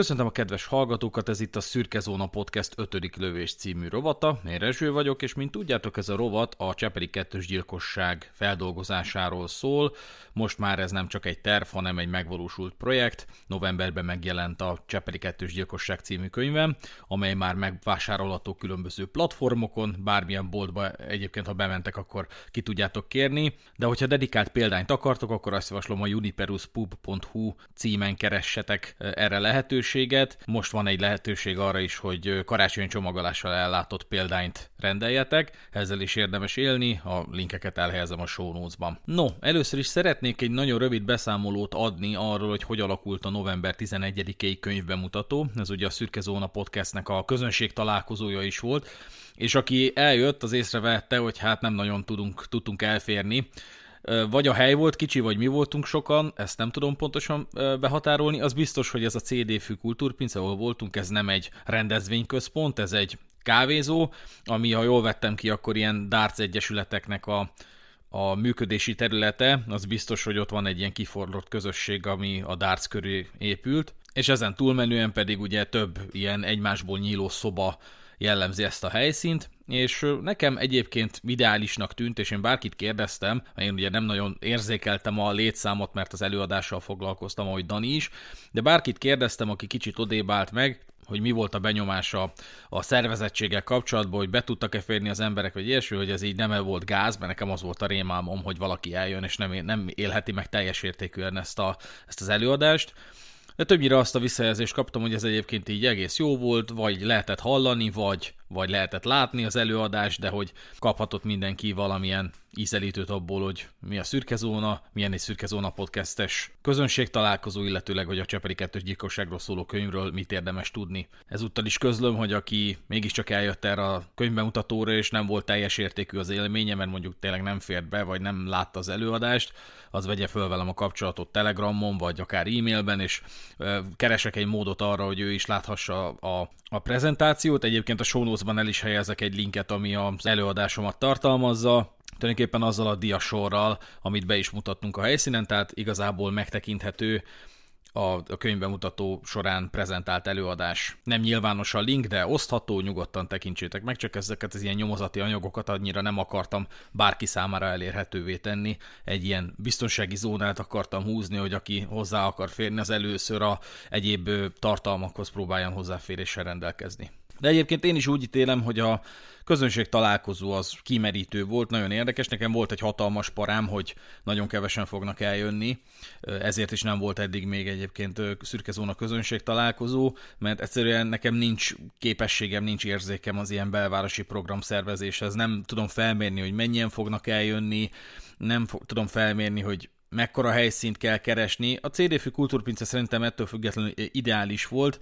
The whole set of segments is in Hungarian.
Köszöntöm a kedves hallgatókat, ez itt a Szürke Zóna Podcast 5. lövés című rovata. Én Rezső vagyok, és mint tudjátok, ez a rovat a Csepeli kettős gyilkosság feldolgozásáról szól. Most már ez nem csak egy terv, hanem egy megvalósult projekt. Novemberben megjelent a Csepeli kettős gyilkosság című könyvem, amely már megvásárolható különböző platformokon, bármilyen boltba egyébként, ha bementek, akkor ki tudjátok kérni. De hogyha dedikált példányt akartok, akkor azt javaslom a juniperuspub.hu címen keressetek erre lehető lehetőséget. Most van egy lehetőség arra is, hogy karácsonyi csomagolással ellátott példányt rendeljetek. Ezzel is érdemes élni, a linkeket elhelyezem a show notes-ban. No, először is szeretnék egy nagyon rövid beszámolót adni arról, hogy hogy alakult a november 11-i könyvbemutató. Ez ugye a Szürke Zóna podcastnek a közönség találkozója is volt, és aki eljött, az észrevette, hogy hát nem nagyon tudunk, tudtunk elférni vagy a hely volt kicsi, vagy mi voltunk sokan, ezt nem tudom pontosan behatárolni. Az biztos, hogy ez a CD fű kultúrpince, ahol voltunk, ez nem egy rendezvényközpont, ez egy kávézó, ami, ha jól vettem ki, akkor ilyen darts egyesületeknek a, a működési területe, az biztos, hogy ott van egy ilyen kiforlott közösség, ami a darts köré épült, és ezen túlmenően pedig ugye több ilyen egymásból nyíló szoba jellemzi ezt a helyszínt, és nekem egyébként ideálisnak tűnt, és én bárkit kérdeztem, mert én ugye nem nagyon érzékeltem a létszámot, mert az előadással foglalkoztam, ahogy Dani is, de bárkit kérdeztem, aki kicsit odébb állt meg, hogy mi volt a benyomása a szervezettséggel kapcsolatban, hogy be tudtak-e férni az emberek, vagy ilyesmi, hogy ez így nem volt gáz, mert nekem az volt a rémálmom, hogy valaki eljön, és nem, nem élheti meg teljes értékűen ezt, a, ezt az előadást. De többnyire azt a visszajelzést kaptam, hogy ez egyébként így egész jó volt, vagy lehetett hallani, vagy, vagy lehetett látni az előadást, de hogy kaphatott mindenki valamilyen ízelítőt abból, hogy mi a szürke zóna, milyen egy szürke zóna podcastes közönség találkozó, illetőleg, hogy a Csepeli kettős gyilkosságról szóló könyvről mit érdemes tudni. Ezúttal is közlöm, hogy aki mégiscsak eljött erre a könyvbemutatóra, és nem volt teljes értékű az élménye, mert mondjuk tényleg nem fért be, vagy nem látta az előadást, az vegye föl velem a kapcsolatot Telegramon, vagy akár e-mailben, és keresek egy módot arra, hogy ő is láthassa a, a prezentációt. Egyébként a show notes-ban el is helyezek egy linket, ami az előadásomat tartalmazza, tulajdonképpen azzal a diasorral, amit be is mutattunk a helyszínen, tehát igazából megtekinthető a könyvbemutató során prezentált előadás. Nem nyilvános a link, de osztható, nyugodtan tekintsétek meg, csak ezeket az ilyen nyomozati anyagokat annyira nem akartam bárki számára elérhetővé tenni. Egy ilyen biztonsági zónát akartam húzni, hogy aki hozzá akar férni, az először a egyéb tartalmakhoz próbáljon hozzáféréssel rendelkezni. De egyébként én is úgy ítélem, hogy a közönség találkozó az kimerítő volt, nagyon érdekes. Nekem volt egy hatalmas parám, hogy nagyon kevesen fognak eljönni, ezért is nem volt eddig még egyébként szürke zóna közönség találkozó, mert egyszerűen nekem nincs képességem, nincs érzékem az ilyen belvárosi program szervezéshez. Nem tudom felmérni, hogy mennyien fognak eljönni, nem fog, tudom felmérni, hogy mekkora helyszínt kell keresni. A CDF kultúrpince szerintem ettől függetlenül ideális volt,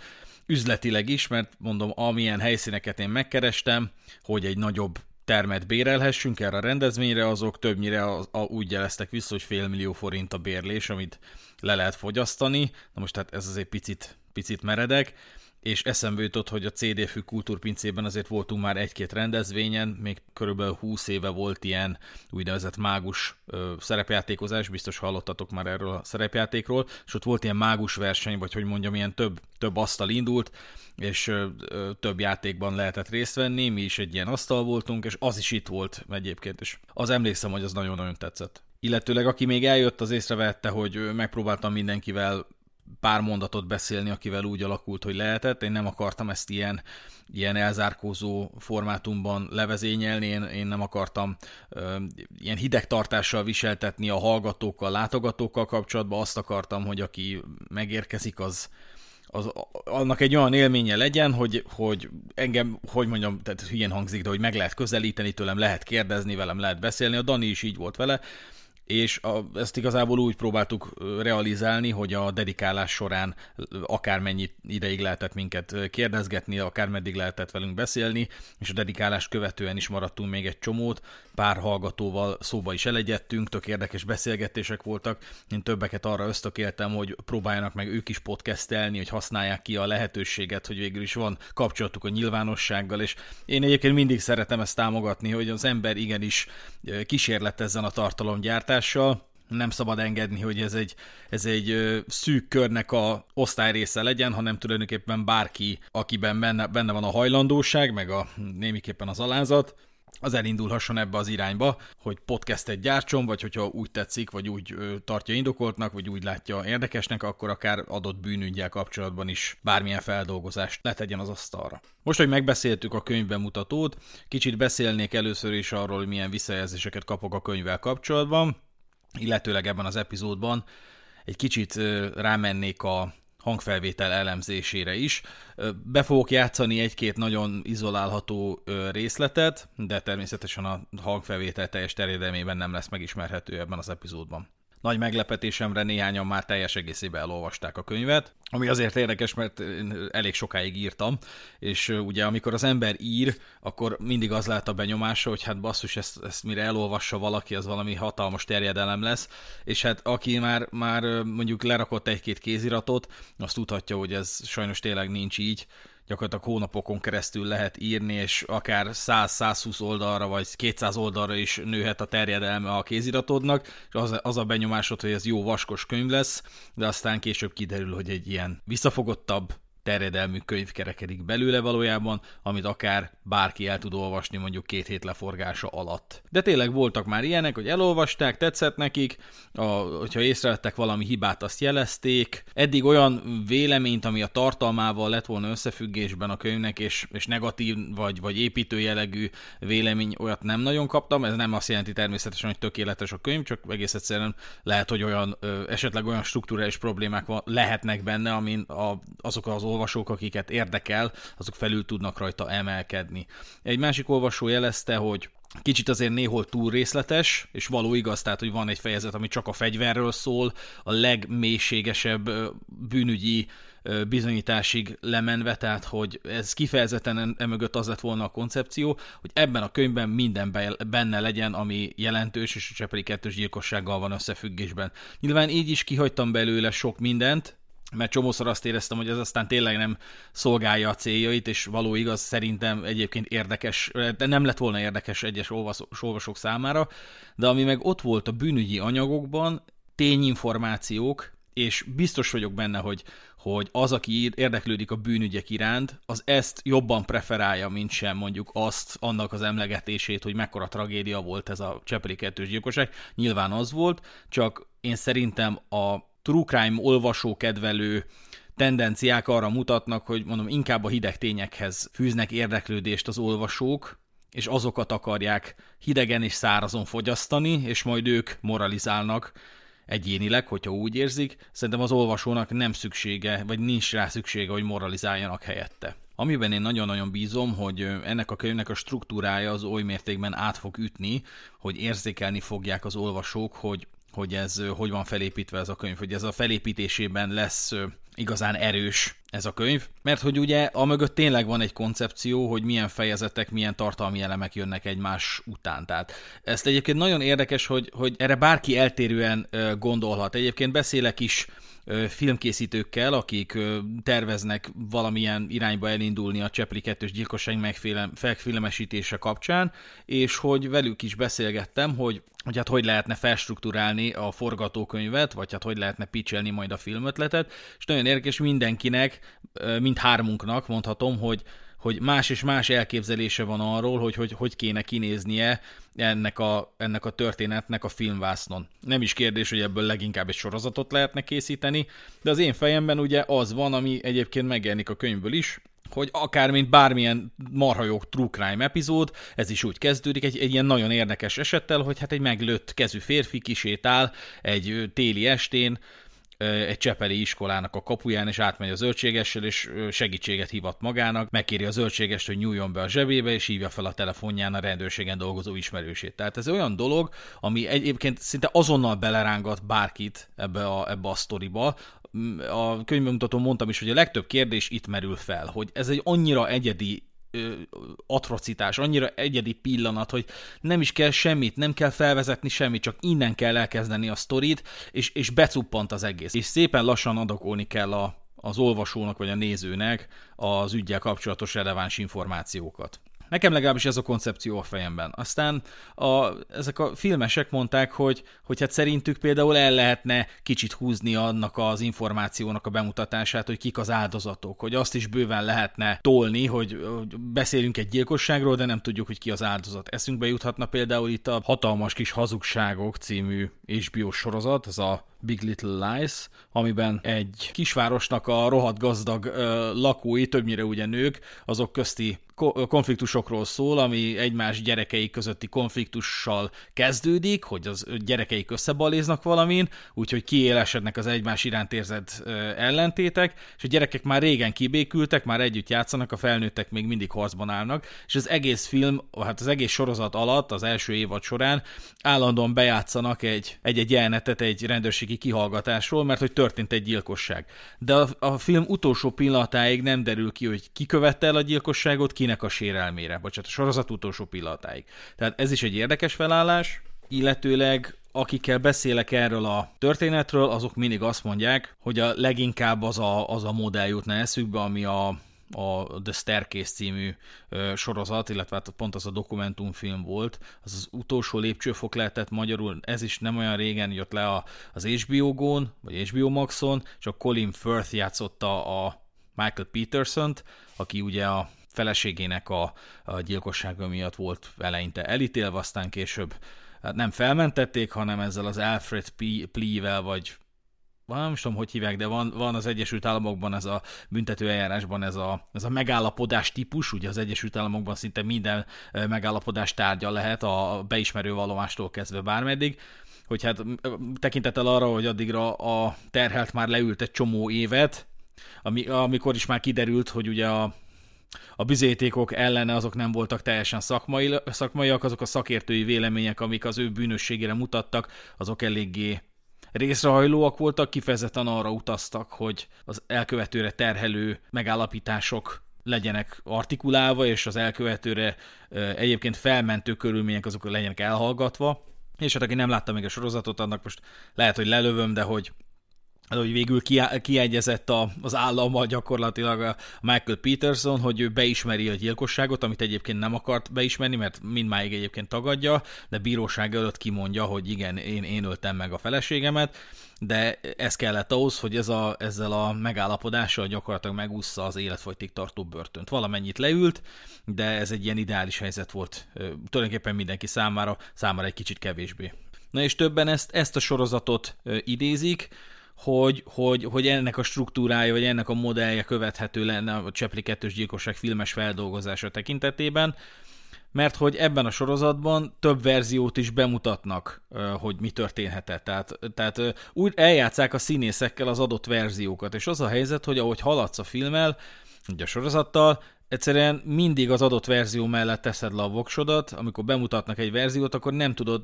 üzletileg is, mert mondom, amilyen helyszíneket én megkerestem, hogy egy nagyobb termet bérelhessünk erre a rendezvényre, azok többnyire a, a, úgy jeleztek vissza, hogy fél millió forint a bérlés, amit le lehet fogyasztani. Na most tehát ez azért picit, picit meredek és eszembe jutott, hogy a CD Fű kultúrpincében azért voltunk már egy-két rendezvényen, még körülbelül 20 éve volt ilyen úgynevezett mágus ö, szerepjátékozás, biztos hallottatok már erről a szerepjátékról, és ott volt ilyen mágus verseny, vagy hogy mondjam, ilyen több, több asztal indult, és ö, ö, több játékban lehetett részt venni, mi is egy ilyen asztal voltunk, és az is itt volt egyébként, és az emlékszem, hogy az nagyon-nagyon tetszett. Illetőleg aki még eljött, az észrevette, hogy megpróbáltam mindenkivel pár mondatot beszélni, akivel úgy alakult, hogy lehetett. Én nem akartam ezt ilyen, ilyen elzárkózó formátumban levezényelni, én, én nem akartam ö, ilyen hidegtartással viseltetni a hallgatókkal, látogatókkal kapcsolatban. Azt akartam, hogy aki megérkezik, az, az, annak egy olyan élménye legyen, hogy, hogy engem, hogy mondjam, tehát hülyén hangzik, de hogy meg lehet közelíteni tőlem, lehet kérdezni velem, lehet beszélni. A Dani is így volt vele, és a, ezt igazából úgy próbáltuk realizálni, hogy a dedikálás során akármennyi ideig lehetett minket kérdezgetni, akármeddig lehetett velünk beszélni, és a dedikálás követően is maradtunk még egy csomót, pár hallgatóval szóba is elegyettünk, tök érdekes beszélgetések voltak, én többeket arra ösztökéltem, hogy próbáljanak meg ők is podcastelni, hogy használják ki a lehetőséget, hogy végül is van kapcsolatuk a nyilvánossággal, és én egyébként mindig szeretem ezt támogatni, hogy az ember igenis kísérletezzen a tartalomgyártás, hatással, nem szabad engedni, hogy ez egy, ez egy szűk körnek a osztályrésze legyen, hanem tulajdonképpen bárki, akiben benne, benne van a hajlandóság, meg a némiképpen az alázat, az elindulhasson ebbe az irányba, hogy podcastet gyártson, vagy hogyha úgy tetszik, vagy úgy tartja indokoltnak, vagy úgy látja érdekesnek, akkor akár adott bűnügyel kapcsolatban is bármilyen feldolgozást letegyen az asztalra. Most, hogy megbeszéltük a könyvbemutatót, kicsit beszélnék először is arról, hogy milyen visszajelzéseket kapok a könyvvel kapcsolatban, illetőleg ebben az epizódban egy kicsit rámennék a hangfelvétel elemzésére is. Be fogok játszani egy-két nagyon izolálható részletet, de természetesen a hangfelvétel teljes terjedelmében nem lesz megismerhető ebben az epizódban. Nagy meglepetésemre néhányan már teljes egészében elolvasták a könyvet, ami azért érdekes, mert én elég sokáig írtam, és ugye amikor az ember ír, akkor mindig az lehet a benyomása, hogy hát basszus, ezt, ezt mire elolvassa valaki, az valami hatalmas terjedelem lesz, és hát aki már, már mondjuk lerakott egy-két kéziratot, azt tudhatja, hogy ez sajnos tényleg nincs így, gyakorlatilag hónapokon keresztül lehet írni, és akár 100-120 oldalra, vagy 200 oldalra is nőhet a terjedelme a kéziratodnak, és az, az a benyomásod, hogy ez jó vaskos könyv lesz, de aztán később kiderül, hogy egy ilyen visszafogottabb, terjedelmű könyv kerekedik belőle valójában, amit akár bárki el tud olvasni mondjuk két hét leforgása alatt. De tényleg voltak már ilyenek, hogy elolvasták, tetszett nekik, a, hogyha észrevettek valami hibát, azt jelezték. Eddig olyan véleményt, ami a tartalmával lett volna összefüggésben a könyvnek, és, és negatív vagy, vagy építő jellegű vélemény, olyat nem nagyon kaptam. Ez nem azt jelenti természetesen, hogy tökéletes a könyv, csak egész egyszerűen lehet, hogy olyan esetleg olyan struktúrális problémák van, lehetnek benne, amin a, azok az olvasók, akiket érdekel, azok felül tudnak rajta emelkedni. Egy másik olvasó jelezte, hogy kicsit azért néhol túl részletes, és való igaz, tehát, hogy van egy fejezet, ami csak a fegyverről szól, a legmélységesebb bűnügyi bizonyításig lemenve, tehát hogy ez kifejezetten emögött az lett volna a koncepció, hogy ebben a könyvben minden benne legyen, ami jelentős, és a Csepeli kettős gyilkossággal van összefüggésben. Nyilván így is kihagytam belőle sok mindent, mert csomószor azt éreztem, hogy ez aztán tényleg nem szolgálja a céljait, és való igaz, szerintem egyébként érdekes, de nem lett volna érdekes egyes olvasók számára, de ami meg ott volt a bűnügyi anyagokban, tényinformációk, és biztos vagyok benne, hogy, hogy az, aki érdeklődik a bűnügyek iránt, az ezt jobban preferálja, mint sem mondjuk azt, annak az emlegetését, hogy mekkora tragédia volt ez a Csepeli kettős gyilkosság. Nyilván az volt, csak én szerintem a true crime olvasó kedvelő tendenciák arra mutatnak, hogy mondom, inkább a hideg tényekhez fűznek érdeklődést az olvasók, és azokat akarják hidegen és szárazon fogyasztani, és majd ők moralizálnak egyénileg, hogyha úgy érzik. Szerintem az olvasónak nem szüksége, vagy nincs rá szüksége, hogy moralizáljanak helyette. Amiben én nagyon-nagyon bízom, hogy ennek a könyvnek a struktúrája az oly mértékben át fog ütni, hogy érzékelni fogják az olvasók, hogy hogy ez hogy van felépítve ez a könyv, hogy ez a felépítésében lesz igazán erős ez a könyv, mert hogy ugye a mögött tényleg van egy koncepció, hogy milyen fejezetek, milyen tartalmi elemek jönnek egymás után. Tehát ezt egyébként nagyon érdekes, hogy, hogy erre bárki eltérően gondolhat. Egyébként beszélek is filmkészítőkkel, akik terveznek valamilyen irányba elindulni a Csepli kettős gyilkosság megfilmesítése kapcsán, és hogy velük is beszélgettem, hogy hogy hát hogy lehetne felstruktúrálni a forgatókönyvet, vagy hát hogy lehetne pitchelni majd a filmötletet, és nagyon érdekes mindenkinek, mind hármunknak mondhatom, hogy hogy más és más elképzelése van arról, hogy hogy, hogy kéne kinéznie ennek a, ennek a történetnek a filmvásznon. Nem is kérdés, hogy ebből leginkább egy sorozatot lehetne készíteni, de az én fejemben ugye az van, ami egyébként megjelenik a könyvből is, hogy akár mint bármilyen marhajog true crime epizód, ez is úgy kezdődik, egy, egy ilyen nagyon érdekes esettel, hogy hát egy meglőtt kezű férfi kisétál egy téli estén, egy csepeli iskolának a kapuján, és átmegy a zöldségessel, és segítséget hívat magának, megkéri a zöldségest, hogy nyúljon be a zsebébe, és hívja fel a telefonján a rendőrségen dolgozó ismerősét. Tehát ez olyan dolog, ami egyébként szinte azonnal belerángat bárkit ebbe a, ebbe a sztoriba, a könyvbemutatón mondtam is, hogy a legtöbb kérdés itt merül fel, hogy ez egy annyira egyedi atrocitás, annyira egyedi pillanat, hogy nem is kell semmit, nem kell felvezetni semmit, csak innen kell elkezdeni a sztorit, és, és becuppant az egész. És szépen lassan adakolni kell a, az olvasónak vagy a nézőnek az ügyel kapcsolatos releváns információkat. Nekem legalábbis ez a koncepció a fejemben. Aztán a, ezek a filmesek mondták, hogy, hogy hát szerintük például el lehetne kicsit húzni annak az információnak a bemutatását, hogy kik az áldozatok, hogy azt is bőven lehetne tolni, hogy, hogy beszélünk egy gyilkosságról, de nem tudjuk, hogy ki az áldozat. Eszünkbe juthatna például itt a Hatalmas kis hazugságok című HBO sorozat, ez a Big Little Lies, amiben egy kisvárosnak a rohadt gazdag ö, lakói, többnyire ugye nők, azok közti konfliktusokról szól, ami egymás gyerekei közötti konfliktussal kezdődik, hogy az gyerekeik összebaléznak valamin, úgyhogy kiélesednek az egymás iránt érzett ellentétek, és a gyerekek már régen kibékültek, már együtt játszanak, a felnőttek még mindig harcban állnak, és az egész film, hát az egész sorozat alatt, az első évad során állandóan bejátszanak egy, egy-egy jelenetet egy rendőrségi kihallgatásról, mert hogy történt egy gyilkosság. De a, a film utolsó pillanatáig nem derül ki, hogy ki követte el a gyilkosságot, ki kinek a sérelmére, bocsánat, a sorozat utolsó pillanatáig. Tehát ez is egy érdekes felállás, illetőleg akikkel beszélek erről a történetről, azok mindig azt mondják, hogy a leginkább az a, az a modell jutna eszükbe, ami a, a The Staircase című sorozat, illetve hát pont az a dokumentumfilm volt, az az utolsó lépcsőfok lehetett magyarul, ez is nem olyan régen jött le a, az HBO-gón, vagy HBO Maxon, és a Colin Firth játszotta a Michael Peterson-t, aki ugye a feleségének a, a gyilkossága miatt volt eleinte elítélve, aztán később hát nem felmentették, hanem ezzel az Alfred plea vagy nem is tudom, hogy hívják, de van, van az Egyesült Államokban ez a büntető eljárásban ez a, ez a megállapodás típus, ugye az Egyesült Államokban szinte minden megállapodás tárgya lehet, a beismerő vallomástól kezdve bármeddig, hogy hát tekintettel arra, hogy addigra a terhelt már leült egy csomó évet, ami, amikor is már kiderült, hogy ugye a a bizétékok ellene azok nem voltak teljesen szakmai, szakmaiak, azok a szakértői vélemények, amik az ő bűnösségére mutattak, azok eléggé részrehajlóak voltak, kifejezetten arra utaztak, hogy az elkövetőre terhelő megállapítások legyenek artikulálva, és az elkövetőre egyébként felmentő körülmények azok legyenek elhallgatva. És hát aki nem látta még a sorozatot, annak most lehet, hogy lelövöm, de hogy hogy végül kiegyezett az állammal gyakorlatilag a Michael Peterson, hogy ő beismeri a gyilkosságot, amit egyébként nem akart beismerni, mert mindmáig egyébként tagadja, de bíróság előtt kimondja, hogy igen, én, én öltem meg a feleségemet, de ez kellett ahhoz, hogy ez a, ezzel a megállapodással gyakorlatilag megúszza az életfogytig tartó börtönt. Valamennyit leült, de ez egy ilyen ideális helyzet volt tulajdonképpen mindenki számára, számára egy kicsit kevésbé. Na és többen ezt, ezt a sorozatot idézik, hogy, hogy, hogy ennek a struktúrája, vagy ennek a modellje követhető lenne a Csepli 2 gyilkosság filmes feldolgozása tekintetében, mert hogy ebben a sorozatban több verziót is bemutatnak, hogy mi történhetett. Tehát, tehát úgy eljátszák a színészekkel az adott verziókat, és az a helyzet, hogy ahogy haladsz a filmmel, ugye a sorozattal, egyszerűen mindig az adott verzió mellett teszed le a voksodat, amikor bemutatnak egy verziót, akkor nem tudod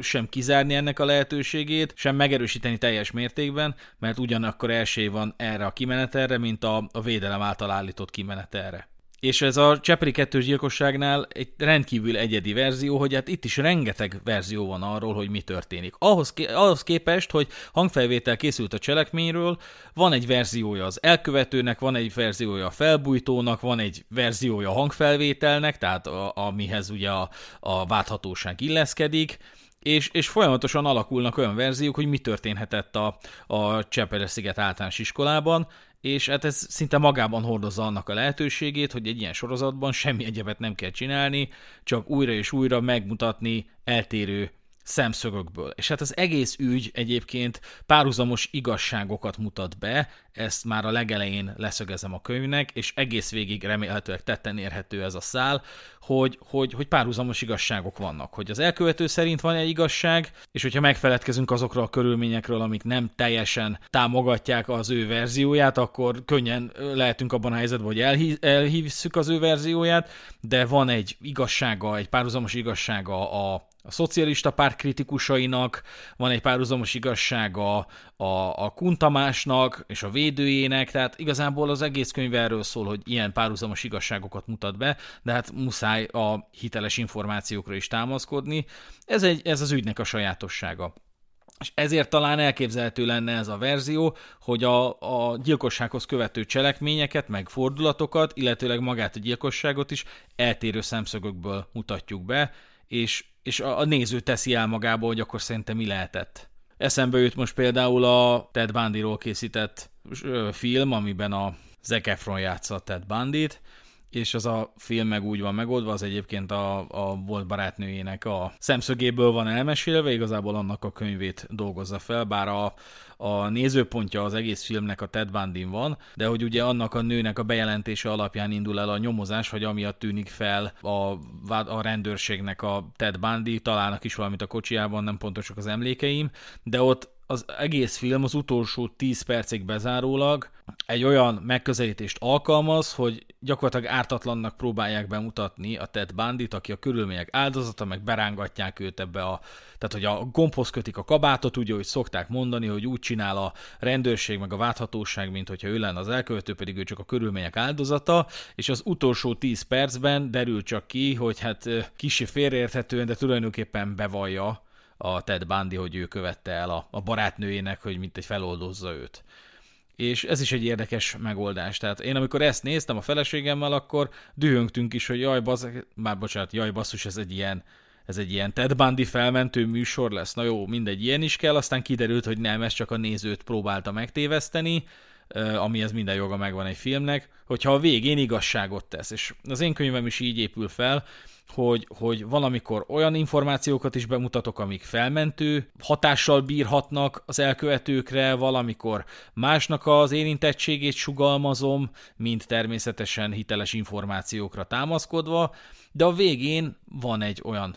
sem kizárni ennek a lehetőségét, sem megerősíteni teljes mértékben, mert ugyanakkor esély van erre a kimenetelre, mint a, a védelem által állított kimenetelre. És ez a Csepri kettős gyilkosságnál egy rendkívül egyedi verzió, hogy hát itt is rengeteg verzió van arról, hogy mi történik. Ahhoz, ahhoz képest, hogy hangfelvétel készült a cselekményről, van egy verziója az elkövetőnek, van egy verziója a felbújtónak, van egy verziója a hangfelvételnek, tehát a, amihez ugye a, a válthatóság illeszkedik, és, és folyamatosan alakulnak olyan verziók, hogy mi történhetett a, a Csepere-sziget általános iskolában, és hát ez szinte magában hordozza annak a lehetőségét, hogy egy ilyen sorozatban semmi egyebet nem kell csinálni, csak újra és újra megmutatni eltérő szemszögökből. És hát az egész ügy egyébként párhuzamos igazságokat mutat be, ezt már a legelején leszögezem a könyvnek, és egész végig remélhetőleg tetten érhető ez a szál, hogy, hogy, hogy párhuzamos igazságok vannak. Hogy az elkövető szerint van egy igazság, és hogyha megfeledkezünk azokról a körülményekről, amik nem teljesen támogatják az ő verzióját, akkor könnyen lehetünk abban a helyzetben, hogy elhí, elhívszük az ő verzióját, de van egy igazsága, egy párhuzamos igazsága a, a szocialista párt kritikusainak, van egy párhuzamos igazsága a, a Kuntamásnak és a védőjének, tehát igazából az egész könyv erről szól, hogy ilyen párhuzamos igazságokat mutat be, de hát muszáj a hiteles információkra is támaszkodni. Ez, egy, ez az ügynek a sajátossága. és ezért talán elképzelhető lenne ez a verzió, hogy a, a gyilkossághoz követő cselekményeket, meg fordulatokat, illetőleg magát a gyilkosságot is eltérő szemszögökből mutatjuk be, és, és a, a néző teszi el magából, hogy akkor szerintem mi lehetett. Eszembe jut most például a Ted Bundyról készített film, amiben a Zac Efron játsza Ted Bundyt, és az a film meg úgy van megoldva, az egyébként a, a volt barátnőjének a szemszögéből van elmesélve, igazából annak a könyvét dolgozza fel, bár a, a nézőpontja az egész filmnek a Ted Bundy van, de hogy ugye annak a nőnek a bejelentése alapján indul el a nyomozás, hogy amiatt tűnik fel a, a rendőrségnek a Ted Bundy, találnak is valamit a kocsiában, nem pontosak az emlékeim, de ott az egész film az utolsó 10 percig bezárólag egy olyan megközelítést alkalmaz, hogy gyakorlatilag ártatlannak próbálják bemutatni a Ted Bandit, aki a körülmények áldozata, meg berángatják őt ebbe a... Tehát, hogy a gombhoz kötik a kabátot, ugye, hogy szokták mondani, hogy úgy csinál a rendőrség, meg a válthatóság, mint hogyha ő lenne az elkövető, pedig ő csak a körülmények áldozata, és az utolsó 10 percben derül csak ki, hogy hát kicsi félreérthetően, de tulajdonképpen bevallja a Ted Bundy, hogy ő követte el a, a barátnőjének, hogy mint egy feloldozza őt. És ez is egy érdekes megoldás. Tehát én amikor ezt néztem a feleségemmel, akkor dühöngtünk is, hogy jaj, basz, már bocsánat, jaj, basszus, ez egy ilyen, ez egy ilyen Ted Bundy felmentő műsor lesz. Na jó, mindegy, ilyen is kell, aztán kiderült, hogy nem, ez csak a nézőt próbálta megtéveszteni, ami ez minden joga megvan egy filmnek, hogyha a végén igazságot tesz. És az én könyvem is így épül fel, hogy, hogy valamikor olyan információkat is bemutatok, amik felmentő hatással bírhatnak az elkövetőkre, valamikor másnak az érintettségét sugalmazom, mint természetesen hiteles információkra támaszkodva, de a végén van egy olyan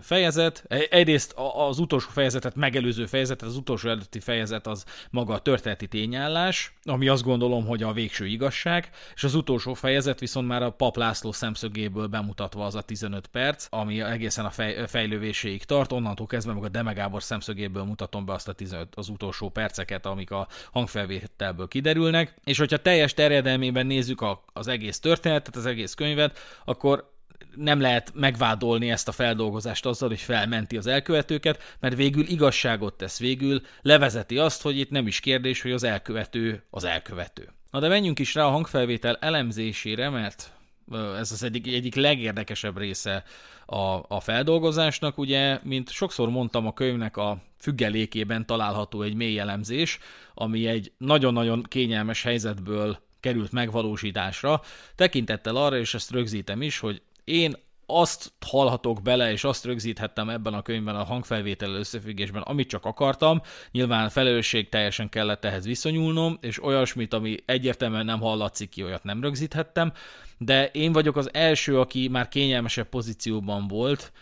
fejezet. E, egyrészt az utolsó fejezetet megelőző fejezetet, az utolsó előtti fejezet az maga a történeti tényállás, ami azt gondolom, hogy a végső igazság, és az utolsó fejezet viszont már a Pap László szemszögéből bemutatva az a 15 perc, ami egészen a fej, fejlővéséig tart, onnantól kezdve meg a Demegábor szemszögéből mutatom be azt a 15, az utolsó perceket, amik a hangfelvételből kiderülnek, és hogyha teljes terjedelmében nézzük a, az egész történetet, az egész könyvet, akkor nem lehet megvádolni ezt a feldolgozást azzal, hogy felmenti az elkövetőket, mert végül igazságot tesz, végül levezeti azt, hogy itt nem is kérdés, hogy az elkövető az elkövető. Na de menjünk is rá a hangfelvétel elemzésére, mert ez az egyik, egyik legérdekesebb része a, a feldolgozásnak. Ugye, mint sokszor mondtam, a könyvnek a függelékében található egy mély elemzés, ami egy nagyon-nagyon kényelmes helyzetből került megvalósításra, tekintettel arra, és ezt rögzítem is, hogy én azt hallhatok bele, és azt rögzíthettem ebben a könyvben a hangfelvétel összefüggésben, amit csak akartam. Nyilván felelősség teljesen kellett ehhez viszonyulnom, és olyasmit, ami egyértelműen nem hallatszik ki, olyat nem rögzíthettem. De én vagyok az első, aki már kényelmesebb pozícióban volt,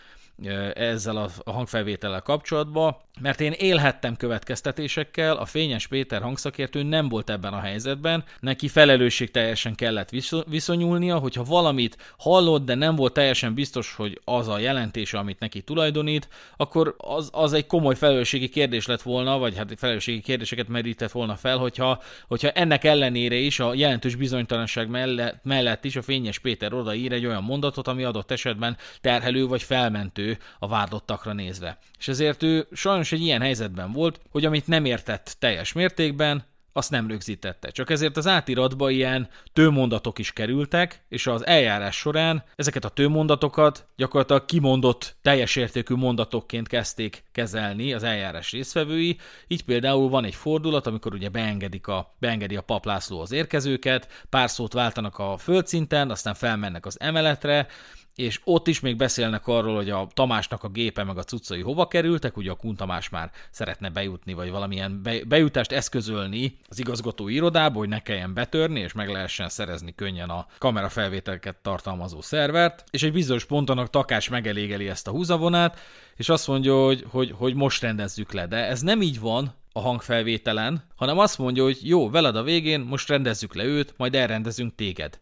ezzel a hangfelvétellel kapcsolatban, mert én élhettem következtetésekkel, a Fényes Péter hangszakértő nem volt ebben a helyzetben, neki felelősség teljesen kellett viszonyulnia, hogyha valamit hallott, de nem volt teljesen biztos, hogy az a jelentése, amit neki tulajdonít, akkor az, az egy komoly felelősségi kérdés lett volna, vagy hát felelősségi kérdéseket merített volna fel, hogyha, hogyha ennek ellenére is a jelentős bizonytalanság mellett, mellett is a Fényes Péter odaír egy olyan mondatot, ami adott esetben terhelő vagy felmentő a vádlottakra nézve. És ezért ő sajnos egy ilyen helyzetben volt, hogy amit nem értett teljes mértékben, azt nem rögzítette. Csak ezért az átiratba ilyen tőmondatok is kerültek, és az eljárás során ezeket a tőmondatokat gyakorlatilag kimondott teljes értékű mondatokként kezdték kezelni az eljárás résztvevői. Így például van egy fordulat, amikor ugye beengedik a, beengedi a pap László az érkezőket, pár szót váltanak a földszinten, aztán felmennek az emeletre, és ott is még beszélnek arról, hogy a Tamásnak a gépe meg a cuccai hova kerültek, ugye a Kun Tamás már szeretne bejutni, vagy valamilyen bejutást eszközölni az igazgató irodába, hogy ne kelljen betörni, és meg lehessen szerezni könnyen a kamerafelvételket tartalmazó szervert, és egy bizonyos ponton Takás megelégeli ezt a húzavonát, és azt mondja, hogy, hogy, hogy most rendezzük le, de ez nem így van, a hangfelvételen, hanem azt mondja, hogy jó, veled a végén, most rendezzük le őt, majd elrendezünk téged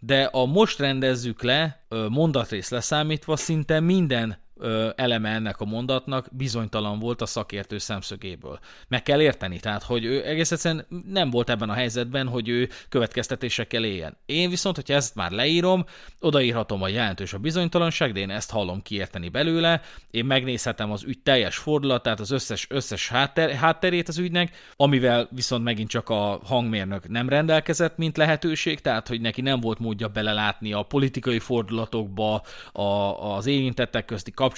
de a most rendezzük le mondatrész leszámítva szinte minden eleme ennek a mondatnak bizonytalan volt a szakértő szemszögéből. Meg kell érteni, tehát, hogy ő egész egyszerűen nem volt ebben a helyzetben, hogy ő következtetésekkel éljen. Én viszont, hogyha ezt már leírom, odaírhatom a jelentős a bizonytalanság, de én ezt hallom kiérteni belőle, én megnézhetem az ügy teljes fordulatát, az összes, összes hátter, hátterét az ügynek, amivel viszont megint csak a hangmérnök nem rendelkezett, mint lehetőség, tehát, hogy neki nem volt módja belelátni a politikai fordulatokba, a, az érintettek közti kapcsolatokba,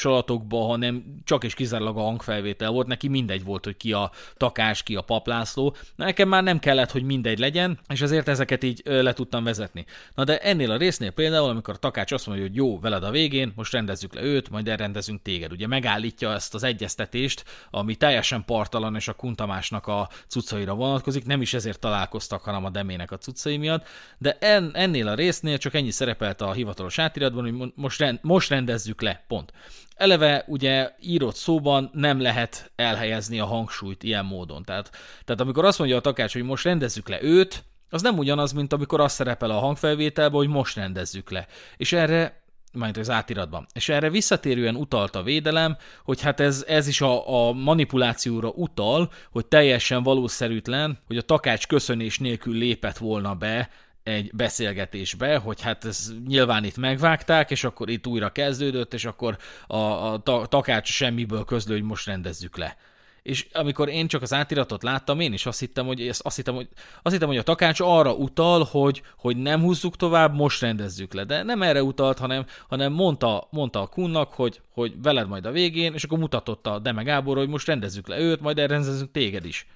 hanem csak és kizárólag a hangfelvétel volt, neki mindegy volt, hogy ki a takás, ki a paplászló. Nekem már nem kellett, hogy mindegy legyen, és ezért ezeket így le tudtam vezetni. Na de ennél a résznél például, amikor a takács azt mondja, hogy jó, veled a végén, most rendezzük le őt, majd elrendezünk téged. Ugye megállítja ezt az egyeztetést, ami teljesen partalan és a Kuntamásnak a cuccaira vonatkozik, nem is ezért találkoztak, hanem a Demének a cuccai miatt, de en, ennél a résznél csak ennyi szerepelt a hivatalos átiratban, hogy most, rend, most rendezzük le, pont. Eleve ugye írott szóban nem lehet elhelyezni a hangsúlyt ilyen módon. Tehát, tehát amikor azt mondja a takács, hogy most rendezzük le őt, az nem ugyanaz, mint amikor azt szerepel a hangfelvételben, hogy most rendezzük le. És erre majd az átiratban. És erre visszatérően utalt a védelem, hogy hát ez, ez is a, a manipulációra utal, hogy teljesen valószerűtlen, hogy a takács köszönés nélkül lépett volna be egy beszélgetésbe, hogy hát ez nyilván itt megvágták, és akkor itt újra kezdődött, és akkor a, a takács semmiből közlő, hogy most rendezzük le. És amikor én csak az átiratot láttam, én is azt hittem, hogy, azt hittem, hogy, azt hittem, hogy a takács arra utal, hogy, hogy nem húzzuk tovább, most rendezzük le. De nem erre utalt, hanem, hanem mondta, mondta a kunnak, hogy, hogy veled majd a végén, és akkor mutatott a Deme Gábor, hogy most rendezzük le őt, majd elrendezünk téged is.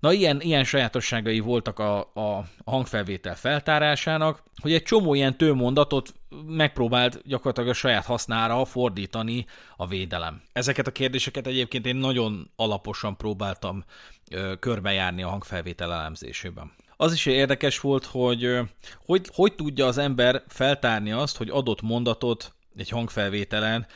Na, ilyen, ilyen sajátosságai voltak a, a, hangfelvétel feltárásának, hogy egy csomó ilyen tőmondatot megpróbált gyakorlatilag a saját hasznára fordítani a védelem. Ezeket a kérdéseket egyébként én nagyon alaposan próbáltam ö, körbejárni a hangfelvétel elemzésében. Az is érdekes volt, hogy, hogy hogy tudja az ember feltárni azt, hogy adott mondatot egy hangfelvételen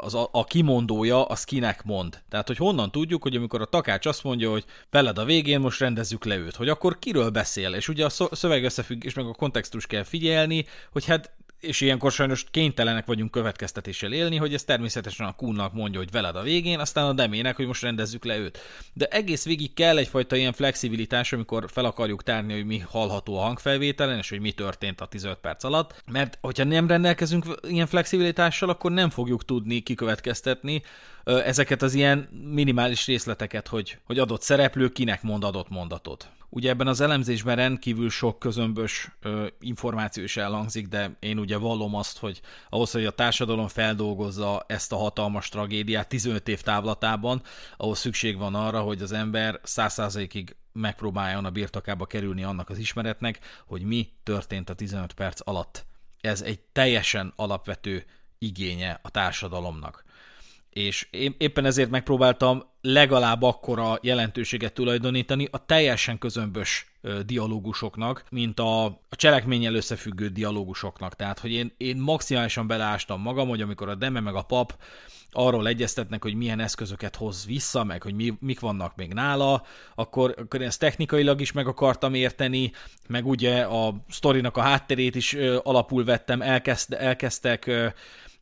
az a, a kimondója az kinek mond. Tehát, hogy honnan tudjuk, hogy amikor a takács azt mondja, hogy veled a végén most rendezzük le őt, hogy akkor kiről beszél, és ugye a szöveg összefüggés meg a kontextus kell figyelni, hogy hát és ilyenkor sajnos kénytelenek vagyunk következtetéssel élni, hogy ez természetesen a kunnak mondja, hogy veled a végén, aztán a demének, hogy most rendezzük le őt. De egész végig kell egyfajta ilyen flexibilitás, amikor fel akarjuk tárni, hogy mi hallható a hangfelvételen, és hogy mi történt a 15 perc alatt, mert hogyha nem rendelkezünk ilyen flexibilitással, akkor nem fogjuk tudni kikövetkeztetni, ezeket az ilyen minimális részleteket, hogy, hogy adott szereplő kinek mond adott mondatot. Ugye ebben az elemzésben rendkívül sok közömbös ö, információ is elhangzik, de én ugye vallom azt, hogy ahhoz, hogy a társadalom feldolgozza ezt a hatalmas tragédiát 15 év távlatában, ahhoz szükség van arra, hogy az ember 100%-ig megpróbáljon a birtokába kerülni annak az ismeretnek, hogy mi történt a 15 perc alatt. Ez egy teljesen alapvető igénye a társadalomnak és én éppen ezért megpróbáltam legalább akkora jelentőséget tulajdonítani a teljesen közömbös dialógusoknak, mint a, a cselekménnyel összefüggő dialógusoknak. Tehát, hogy én, én maximálisan beleástam magam, hogy amikor a Deme meg a pap arról egyeztetnek, hogy milyen eszközöket hoz vissza, meg hogy mi, mik vannak még nála, akkor, akkor én ezt technikailag is meg akartam érteni, meg ugye a sztorinak a hátterét is ö, alapul vettem, elkezd, elkezdtek ö,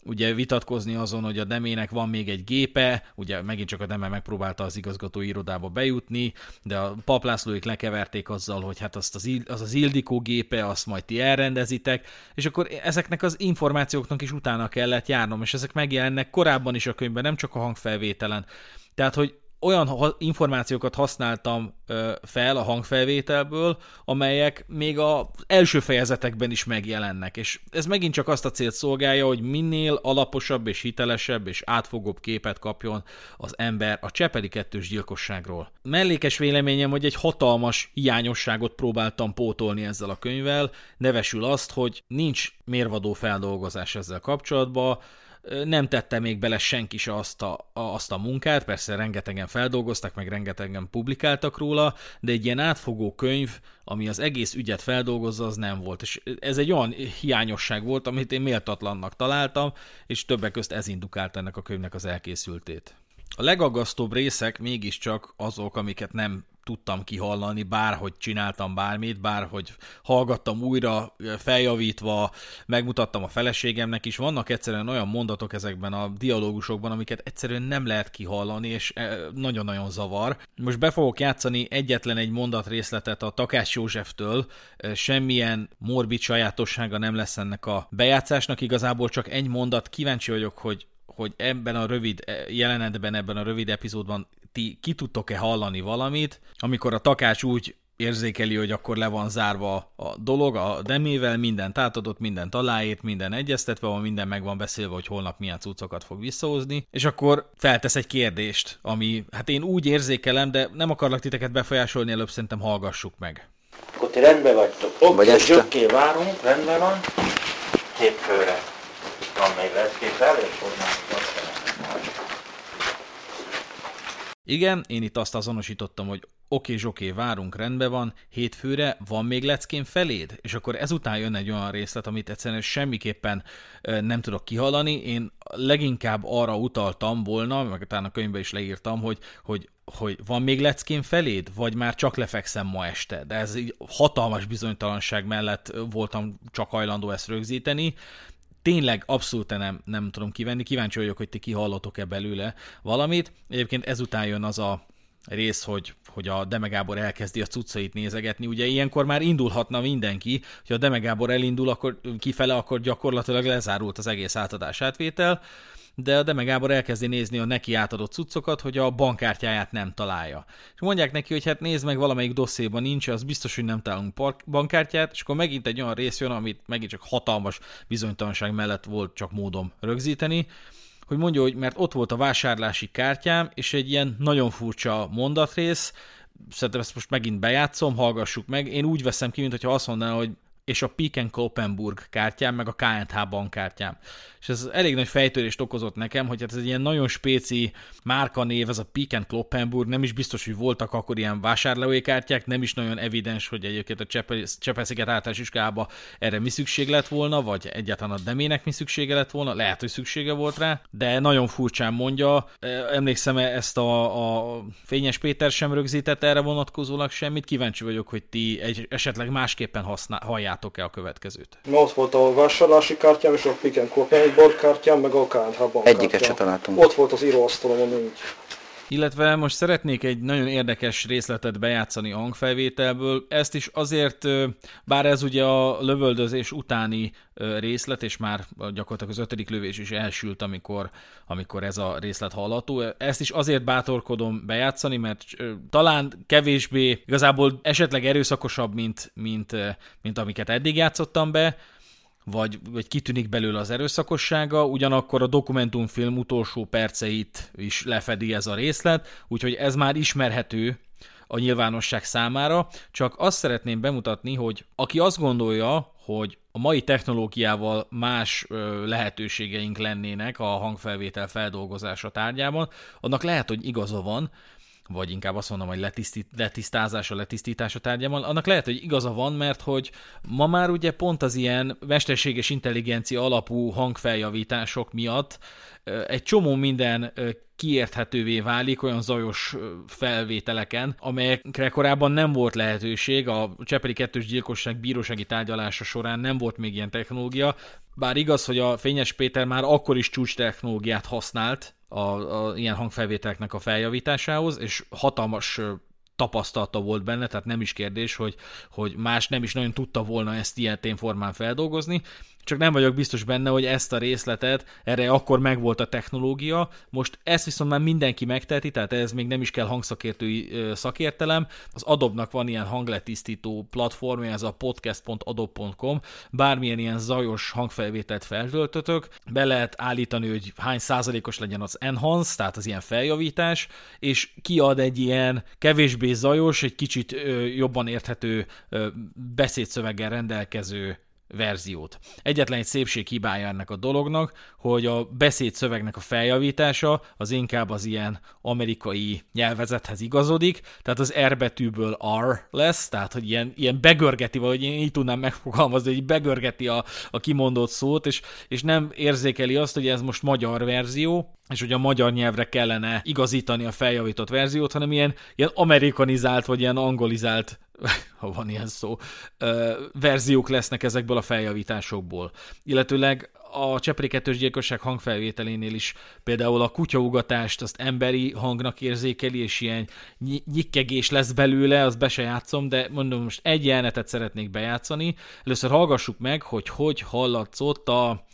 ugye vitatkozni azon, hogy a Demének van még egy gépe, ugye megint csak a Deme megpróbálta az igazgatói irodába bejutni, de a paplászlóik lekeverték azzal, hogy hát azt az, az az Ildikó gépe, azt majd ti elrendezitek, és akkor ezeknek az információknak is utána kellett járnom, és ezek megjelennek korábban is a könyvben, nem csak a hangfelvételen. Tehát, hogy olyan információkat használtam fel a hangfelvételből, amelyek még az első fejezetekben is megjelennek, és ez megint csak azt a célt szolgálja, hogy minél alaposabb és hitelesebb és átfogóbb képet kapjon az ember a Csepeli kettős gyilkosságról. Mellékes véleményem, hogy egy hatalmas hiányosságot próbáltam pótolni ezzel a könyvvel, nevesül azt, hogy nincs mérvadó feldolgozás ezzel kapcsolatban, nem tette még bele senki se azt a, azt a munkát, persze rengetegen feldolgoztak, meg rengetegen publikáltak róla, de egy ilyen átfogó könyv, ami az egész ügyet feldolgozza, az nem volt. És ez egy olyan hiányosság volt, amit én méltatlannak találtam, és többek közt ez indukált ennek a könyvnek az elkészültét. A legaggasztóbb részek mégiscsak azok, amiket nem tudtam kihallani, bárhogy csináltam bármit, bárhogy hallgattam újra, feljavítva, megmutattam a feleségemnek is. Vannak egyszerűen olyan mondatok ezekben a dialógusokban, amiket egyszerűen nem lehet kihallani, és nagyon-nagyon zavar. Most be fogok játszani egyetlen egy mondat részletet a Takás Józseftől, semmilyen morbid sajátossága nem lesz ennek a bejátszásnak, igazából csak egy mondat, kíváncsi vagyok, hogy hogy ebben a rövid eh, jelenetben, ebben a rövid epizódban ti ki tudtok-e hallani valamit, amikor a takács úgy érzékeli, hogy akkor le van zárva a dolog, a demével mindent átadott, mindent aláért, minden egyeztetve van, minden meg van beszélve, hogy holnap milyen cuccokat fog visszahozni, és akkor feltesz egy kérdést, ami, hát én úgy érzékelem, de nem akarlak titeket befolyásolni, előbb szerintem hallgassuk meg. Akkor ti rendben vagytok. Oké, Vagy este? várunk, rendben van. Hétfőre. Van még lesz két és onnan Igen, én itt azt azonosítottam, hogy oké, zsoké, várunk, rendben van, hétfőre van még leckém feléd? És akkor ezután jön egy olyan részlet, amit egyszerűen semmiképpen nem tudok kihallani. Én leginkább arra utaltam volna, meg talán a könyvben is leírtam, hogy, hogy hogy van még leckém feléd, vagy már csak lefekszem ma este. De ez így hatalmas bizonytalanság mellett voltam csak hajlandó ezt rögzíteni, tényleg abszolút nem, nem tudom kivenni. Kíváncsi vagyok, hogy ti kihallotok-e belőle valamit. Egyébként ezután jön az a rész, hogy, hogy a Demegábor elkezdi a cuccait nézegetni. Ugye ilyenkor már indulhatna mindenki, hogy a Demegábor elindul akkor kifele, akkor gyakorlatilag lezárult az egész átadás átvétel de a Deme Gábor elkezdi nézni a neki átadott cuccokat, hogy a bankkártyáját nem találja. És mondják neki, hogy hát nézd meg, valamelyik dosszéban nincs, az biztos, hogy nem találunk bankkártyát, és akkor megint egy olyan rész jön, amit megint csak hatalmas bizonytalanság mellett volt csak módom rögzíteni, hogy mondja, hogy mert ott volt a vásárlási kártyám, és egy ilyen nagyon furcsa mondatrész, szerintem ezt most megint bejátszom, hallgassuk meg. Én úgy veszem ki, mintha azt mondaná, hogy és a Piken Kloppenburg kártyám, meg a KNH bankkártyám. És ez elég nagy fejtörést okozott nekem, hogy hát ez egy ilyen nagyon spéci márkanév, ez a Piken Kloppenburg, nem is biztos, hogy voltak akkor ilyen vásárlói kártyák, nem is nagyon evidens, hogy egyébként a Csepesziget általános iskába erre mi szükség lett volna, vagy egyáltalán a Demének mi szüksége lett volna, lehet, hogy szüksége volt rá, de nagyon furcsán mondja, emlékszem ezt a, a Fényes Péter sem rögzített erre vonatkozólag semmit, kíváncsi vagyok, hogy ti egy, esetleg másképpen használ, hallják várjátok-e a következőt? Na, ott volt a vásárlási kártyám, és a Pick and Board kártyám, meg a KNH bankkártyám. Egyiket se találtunk. Ott volt az íróasztalomon nincs. Illetve most szeretnék egy nagyon érdekes részletet bejátszani a hangfelvételből. Ezt is azért, bár ez ugye a lövöldözés utáni részlet, és már gyakorlatilag az ötödik lövés is elsült, amikor, amikor ez a részlet hallható. Ezt is azért bátorkodom bejátszani, mert talán kevésbé, igazából esetleg erőszakosabb, mint, mint, mint amiket eddig játszottam be, vagy, vagy kitűnik belőle az erőszakossága, ugyanakkor a dokumentumfilm utolsó perceit is lefedi ez a részlet, úgyhogy ez már ismerhető a nyilvánosság számára, csak azt szeretném bemutatni, hogy aki azt gondolja, hogy a mai technológiával más lehetőségeink lennének a hangfelvétel feldolgozása tárgyában, annak lehet, hogy igaza van, vagy inkább azt mondom, hogy letisztít, letisztázása, letisztítása tárgyában, annak lehet, hogy igaza van, mert hogy ma már ugye pont az ilyen mesterséges intelligencia alapú hangfeljavítások miatt egy csomó minden kiérthetővé válik olyan zajos felvételeken, amelyekre korábban nem volt lehetőség, a Csepeli kettős gyilkosság bírósági tárgyalása során nem volt még ilyen technológia, bár igaz, hogy a Fényes Péter már akkor is csúcs technológiát használt, a, a ilyen hangfelvételeknek a feljavításához, és hatalmas tapasztalata volt benne, tehát nem is kérdés, hogy, hogy más nem is nagyon tudta volna ezt ilyen formán feldolgozni, csak nem vagyok biztos benne, hogy ezt a részletet, erre akkor megvolt a technológia, most ezt viszont már mindenki megteheti, tehát ez még nem is kell hangszakértői szakértelem, az Adobe-nak van ilyen hangletisztító platformja, ez a podcast.adobe.com, bármilyen ilyen zajos hangfelvételt feltöltötök, be lehet állítani, hogy hány százalékos legyen az enhance, tehát az ilyen feljavítás, és kiad egy ilyen kevésbé zajos, egy kicsit jobban érthető beszédszöveggel rendelkező verziót. Egyetlen egy szépség hibája ennek a dolognak, hogy a beszédszövegnek a feljavítása az inkább az ilyen amerikai nyelvezethez igazodik, tehát az R betűből R lesz, tehát hogy ilyen, ilyen begörgeti, vagy én így tudnám megfogalmazni, hogy begörgeti a, a kimondott szót, és, és nem érzékeli azt, hogy ez most magyar verzió, és hogy a magyar nyelvre kellene igazítani a feljavított verziót, hanem ilyen, ilyen amerikanizált, vagy ilyen angolizált ha van ilyen szó, verziók lesznek ezekből a feljavításokból. Illetőleg a Csepri kettős gyilkosság hangfelvételénél is például a kutyaugatást azt emberi hangnak érzékeli, és ilyen nyikkegés lesz belőle, azt be se játszom, de mondom, most egy jelenetet szeretnék bejátszani. Először hallgassuk meg, hogy hogy hallatszott a,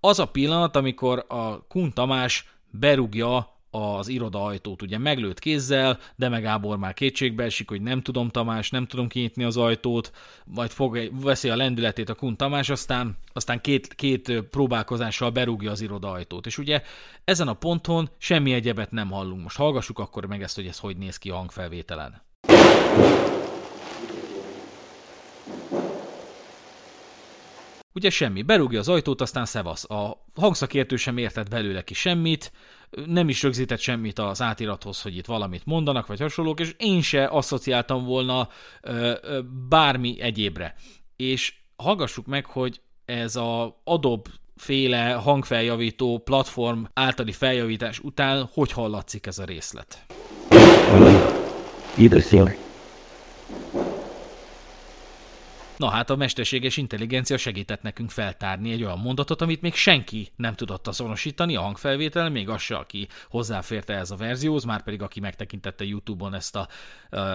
az a pillanat, amikor a Kun Tamás berúgja az iroda ajtót ugye meglőtt kézzel, de meg Gábor már kétségbe esik, hogy nem tudom Tamás, nem tudom kinyitni az ajtót, majd fog, veszi a lendületét a Kun Tamás, aztán, aztán két, két próbálkozással berúgja az iroda ajtót. És ugye ezen a ponton semmi egyebet nem hallunk. Most hallgassuk akkor meg ezt, hogy ez hogy néz ki a hangfelvételen. Ugye semmi. Berúgja az ajtót, aztán szevasz. A hangszakértő sem értett belőle ki semmit, nem is rögzített semmit az átirathoz, hogy itt valamit mondanak, vagy hasonlók, és én se asszociáltam volna ö, ö, bármi egyébre. És hallgassuk meg, hogy ez a Adobe féle hangfeljavító platform általi feljavítás után hogy hallatszik ez a részlet. Either Na hát a mesterséges intelligencia segített nekünk feltárni egy olyan mondatot, amit még senki nem tudott azonosítani a hangfelvételen, még az se, aki hozzáférte ez a verzióhoz, már pedig aki megtekintette YouTube-on ezt a,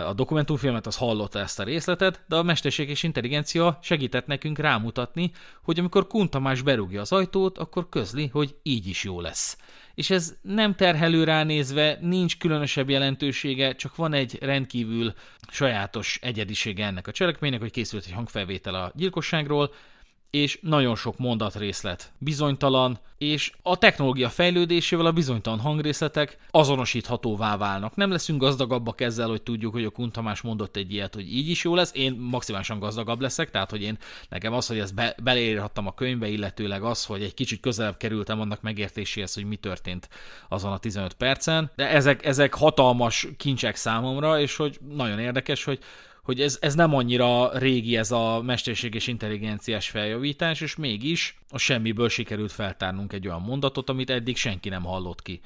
a dokumentumfilmet, az hallotta ezt a részletet, de a mesterséges intelligencia segített nekünk rámutatni, hogy amikor Kuntamás berúgja az ajtót, akkor közli, hogy így is jó lesz és ez nem terhelő ránézve, nincs különösebb jelentősége, csak van egy rendkívül sajátos egyedisége ennek a cselekménynek, hogy készült egy hangfelvétel a gyilkosságról, és nagyon sok mondatrészlet bizonytalan, és a technológia fejlődésével a bizonytalan hangrészletek azonosíthatóvá válnak. Nem leszünk gazdagabbak ezzel, hogy tudjuk, hogy a Kuntamás mondott egy ilyet, hogy így is jó lesz. Én maximálisan gazdagabb leszek, tehát hogy én nekem az, hogy ezt be, beleírhattam a könyvbe, illetőleg az, hogy egy kicsit közelebb kerültem annak megértéséhez, hogy mi történt azon a 15 percen. De ezek, ezek hatalmas kincsek számomra, és hogy nagyon érdekes, hogy hogy ez, ez nem annyira régi ez a mesterséges intelligenciás feljavítás, és mégis a semmiből sikerült feltárnunk egy olyan mondatot, amit eddig senki nem hallott ki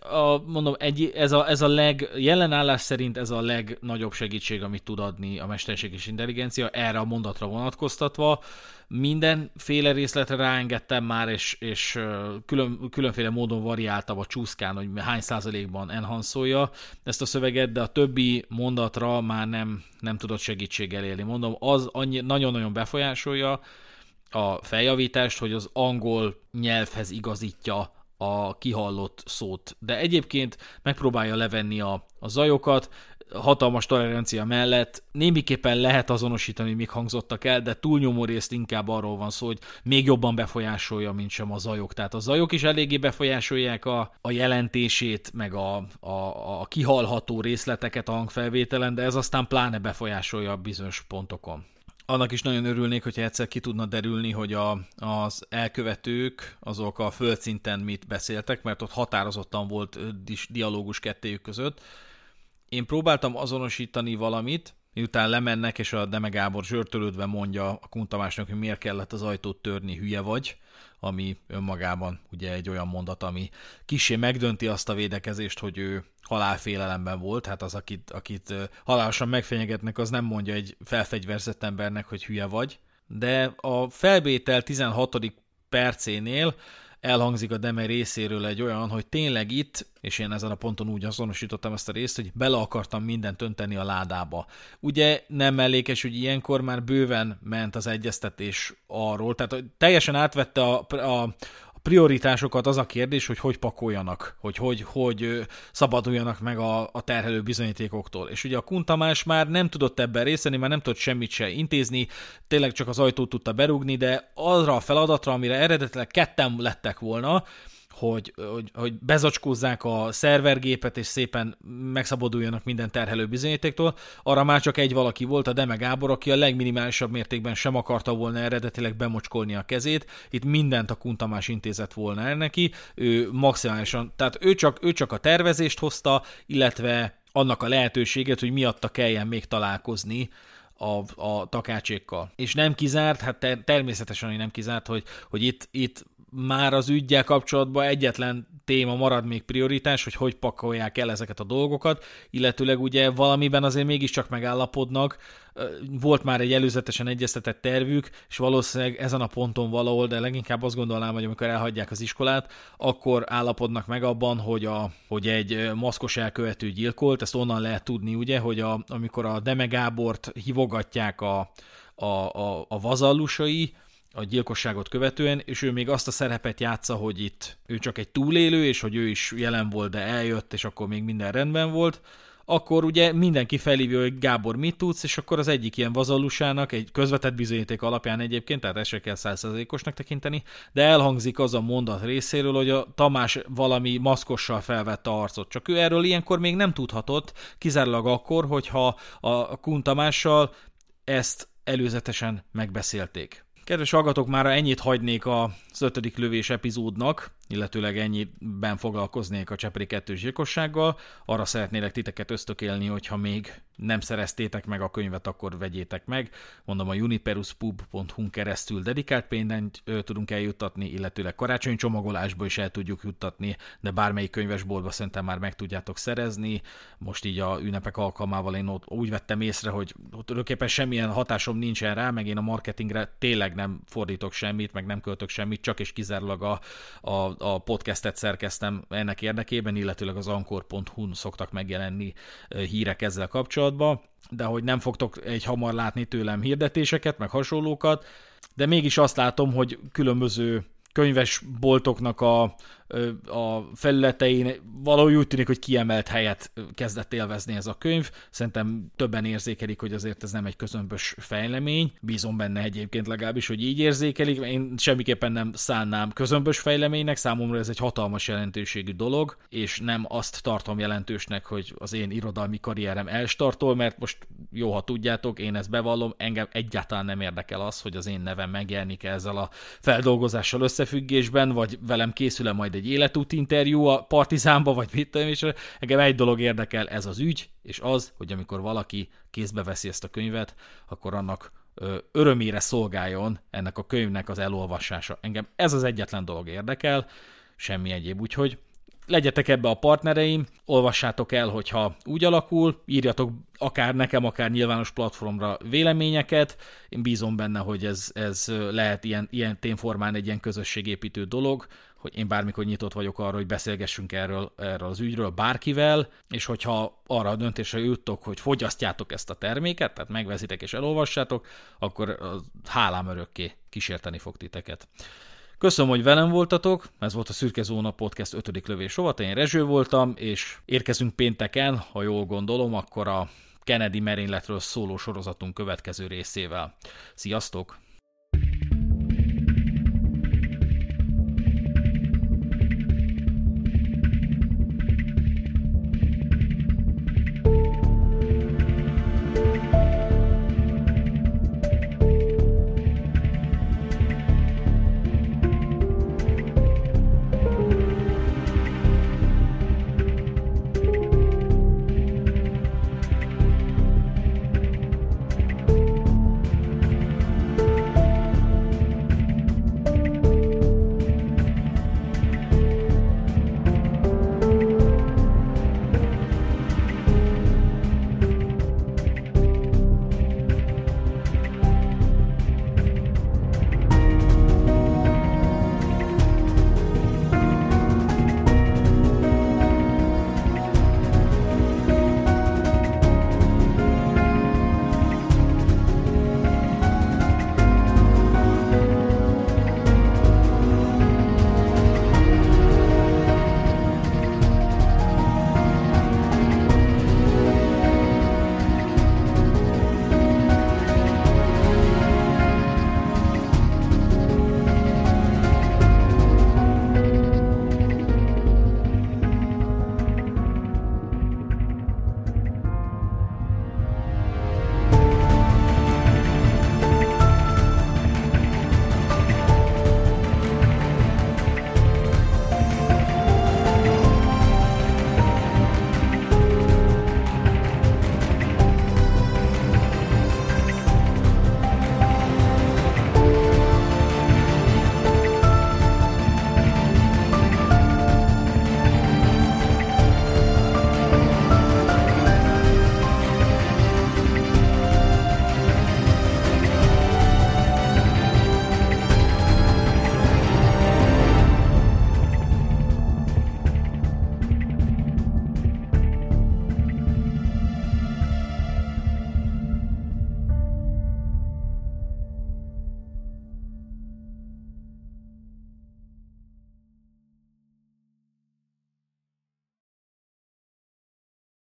a, mondom, egy, ez, a, ez a leg, jelenállás szerint ez a legnagyobb segítség, amit tud adni a mesterséges intelligencia, erre a mondatra vonatkoztatva. Mindenféle részletre ráengedtem már, és, és külön, különféle módon variáltam a csúszkán, hogy hány százalékban enhanszolja ezt a szöveget, de a többi mondatra már nem, nem tudott segítséggel élni. Mondom, az annyi, nagyon-nagyon befolyásolja a feljavítást, hogy az angol nyelvhez igazítja a kihallott szót. De egyébként megpróbálja levenni a, a zajokat, hatalmas tolerancia mellett némiképpen lehet azonosítani, mik hangzottak el, de túlnyomó részt inkább arról van szó, hogy még jobban befolyásolja, mint sem a zajok. Tehát a zajok is eléggé befolyásolják a, a jelentését, meg a, a, a kihalható részleteket a hangfelvételen, de ez aztán pláne befolyásolja bizonyos pontokon annak is nagyon örülnék, hogyha egyszer ki tudna derülni, hogy a, az elkövetők azok a földszinten mit beszéltek, mert ott határozottan volt dialógus kettőjük között. Én próbáltam azonosítani valamit, miután lemennek, és a Deme Gábor zsörtölődve mondja a Kuntamásnak, hogy miért kellett az ajtót törni, hülye vagy, ami önmagában ugye egy olyan mondat, ami kisé megdönti azt a védekezést, hogy ő halálfélelemben volt, hát az, akit, akit halálosan megfenyegetnek, az nem mondja egy felfegyverzett embernek, hogy hülye vagy, de a felvétel 16. percénél elhangzik a Deme részéről egy olyan, hogy tényleg itt, és én ezen a ponton úgy azonosítottam ezt a részt, hogy bele akartam mindent önteni a ládába. Ugye nem mellékes, hogy ilyenkor már bőven ment az egyeztetés arról, tehát teljesen átvette a, a, prioritásokat az a kérdés, hogy hogy pakoljanak, hogy hogy, hogy szabaduljanak meg a, a terhelő bizonyítékoktól. És ugye a Kuntamás már nem tudott ebben részeni, már nem tudott semmit se intézni, tényleg csak az ajtót tudta berúgni, de arra a feladatra, amire eredetileg ketten lettek volna, hogy, hogy, hogy bezacskózzák a szervergépet, és szépen megszabaduljanak minden terhelő bizonyítéktól. Arra már csak egy valaki volt, a Deme Gábor, aki a legminimálisabb mértékben sem akarta volna eredetileg bemocskolni a kezét. Itt mindent a Kuntamás intézet volna el neki. Ő maximálisan, tehát ő csak, ő csak a tervezést hozta, illetve annak a lehetőséget, hogy miatta kelljen még találkozni a, a takácsékkal. És nem kizárt, hát ter- természetesen nem kizárt, hogy, hogy itt, itt már az ügyel kapcsolatban egyetlen téma marad még prioritás, hogy hogy pakolják el ezeket a dolgokat, illetőleg ugye valamiben azért mégiscsak megállapodnak, volt már egy előzetesen egyeztetett tervük, és valószínűleg ezen a ponton valahol, de leginkább azt gondolnám, hogy amikor elhagyják az iskolát, akkor állapodnak meg abban, hogy, a, hogy egy maszkos elkövető gyilkolt, ezt onnan lehet tudni, ugye, hogy a, amikor a Deme Gábort hívogatják a, a, a, a vazallusai, a gyilkosságot követően, és ő még azt a szerepet játsza, hogy itt ő csak egy túlélő, és hogy ő is jelen volt, de eljött, és akkor még minden rendben volt, akkor ugye mindenki felhívja, hogy Gábor mit tudsz, és akkor az egyik ilyen vazallusának, egy közvetett bizonyíték alapján egyébként, tehát ezt se kell százszerzékosnak tekinteni, de elhangzik az a mondat részéről, hogy a Tamás valami maszkossal felvette arcot. Csak ő erről ilyenkor még nem tudhatott, kizárólag akkor, hogyha a Kun Tamással ezt előzetesen megbeszélték. Kedves hallgatók, már ennyit hagynék az ötödik lövés epizódnak, illetőleg ennyiben foglalkoznék a Csepri kettős gyilkossággal. Arra szeretnélek titeket ösztökélni, hogyha még nem szereztétek meg a könyvet, akkor vegyétek meg. Mondom, a uniperuspub.hu keresztül dedikált pénzt tudunk eljuttatni, illetőleg karácsonyi csomagolásba is el tudjuk juttatni, de bármelyik könyvesboltba szerintem már meg tudjátok szerezni. Most így a ünnepek alkalmával én ott úgy vettem észre, hogy tulajdonképpen semmilyen hatásom nincsen rá, meg én a marketingre tényleg nem fordítok semmit, meg nem költök semmit, csak és kizárólag a, a, a podcastet szerkeztem ennek érdekében, illetőleg az ankor.hu-n szoktak megjelenni hírek ezzel kapcsolatban, de hogy nem fogtok egy hamar látni tőlem hirdetéseket, meg hasonlókat, de mégis azt látom, hogy különböző könyves boltoknak a a felületein valahogy úgy tűnik, hogy kiemelt helyet kezdett élvezni ez a könyv. Szerintem többen érzékelik, hogy azért ez nem egy közömbös fejlemény. Bízom benne egyébként legalábbis, hogy így érzékelik. Én semmiképpen nem szánnám közömbös fejleménynek, számomra ez egy hatalmas jelentőségű dolog, és nem azt tartom jelentősnek, hogy az én irodalmi karrierem elstartol, mert most jó, ha tudjátok, én ezt bevallom, engem egyáltalán nem érdekel az, hogy az én nevem megjelenik ezzel a feldolgozással összefüggésben, vagy velem készül-e majd egy egy életút a Partizánba, vagy mit tudom, és engem egy dolog érdekel, ez az ügy, és az, hogy amikor valaki kézbe veszi ezt a könyvet, akkor annak örömére szolgáljon ennek a könyvnek az elolvasása. Engem ez az egyetlen dolog érdekel, semmi egyéb, úgyhogy legyetek ebbe a partnereim, olvassátok el, hogyha úgy alakul, írjatok akár nekem, akár nyilvános platformra véleményeket. Én bízom benne, hogy ez, ez lehet ilyen, ilyen témformán egy ilyen közösségépítő dolog, hogy én bármikor nyitott vagyok arra, hogy beszélgessünk erről, erről az ügyről bárkivel, és hogyha arra a döntésre juttok, hogy fogyasztjátok ezt a terméket, tehát megveszitek és elolvassátok, akkor hálám örökké kísérteni fog titeket. Köszönöm, hogy velem voltatok, ez volt a Szürke Zóna Podcast 5. lövés rovat, én Rezső voltam, és érkezünk pénteken, ha jól gondolom, akkor a Kennedy merényletről szóló sorozatunk következő részével. Sziasztok!